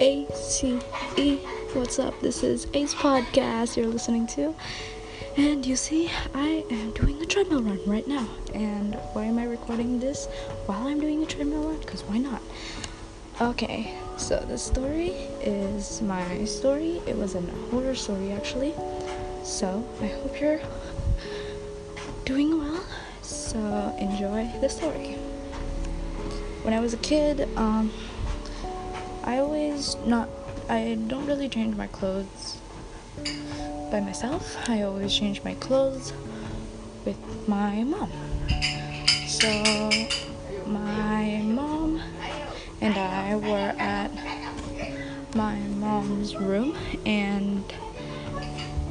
A C E. What's up? This is Ace Podcast you're listening to. And you see, I am doing a treadmill run right now. And why am I recording this while I'm doing a treadmill run? Because why not? Okay, so the story is my story. It was a horror story actually. So I hope you're doing well. So enjoy the story. When I was a kid, um, I always not I don't really change my clothes by myself. I always change my clothes with my mom. So my mom and I were at my mom's room and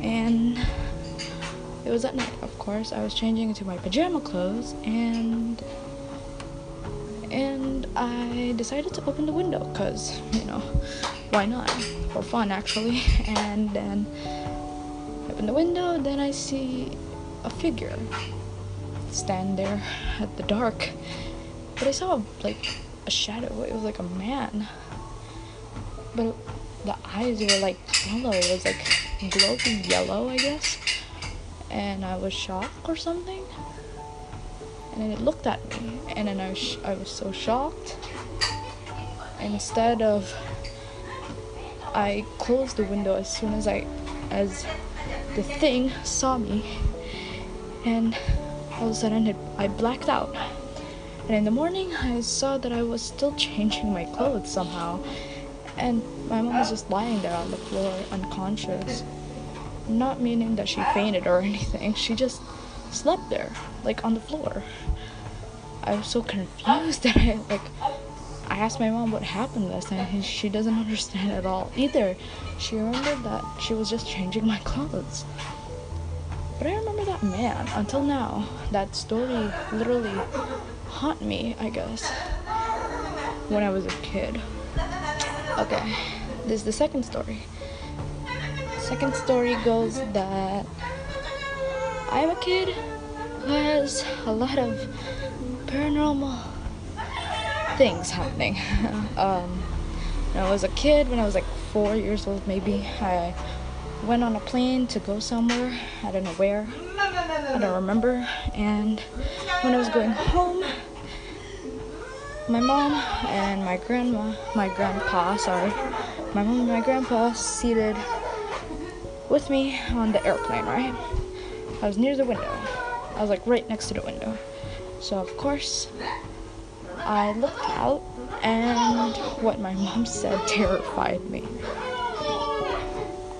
and it was at night of course i was changing into my pajama clothes and I decided to open the window because, you know, why not? For fun, actually. And then I open the window, then I see a figure stand there at the dark. But I saw like a shadow. It was like a man. But it, the eyes were like yellow. It was like glowing yellow, I guess. And I was shocked or something and it looked at me and then I, sh- I was so shocked. Instead of I closed the window as soon as I as the thing saw me. And all of a sudden it, I blacked out. And in the morning I saw that I was still changing my clothes somehow. And my mom was just lying there on the floor unconscious. Not meaning that she fainted or anything. She just slept there like on the floor I was so confused that I like I asked my mom what happened last night and she doesn't understand at all either. She remembered that she was just changing my clothes. But I remember that man until now. That story literally haunt me, I guess, when I was a kid. Okay, this is the second story. Second story goes that I'm a kid who has a lot of paranormal things happening. um, when I was a kid, when I was like four years old, maybe, I went on a plane to go somewhere. I don't know where. I don't remember. And when I was going home, my mom and my grandma, my grandpa, sorry, my mom and my grandpa seated with me on the airplane, right? I was near the window. I was like right next to the window. So, of course, I looked out, and what my mom said terrified me.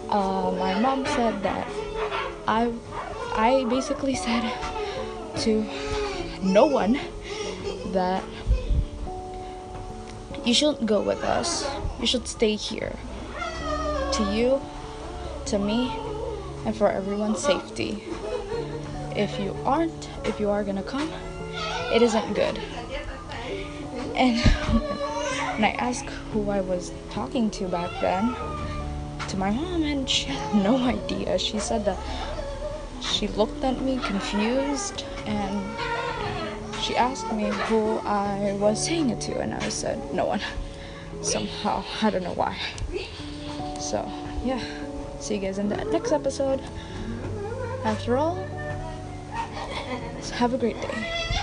Uh, my mom said that I, I basically said to no one that you shouldn't go with us. You should stay here. To you, to me, and for everyone's safety. If you aren't, if you are gonna come, it isn't good. And when I asked who I was talking to back then, to my mom, and she had no idea. She said that she looked at me confused and she asked me who I was saying it to, and I said no one. Somehow, I don't know why. So, yeah. See you guys in the next episode. After all, have a great day.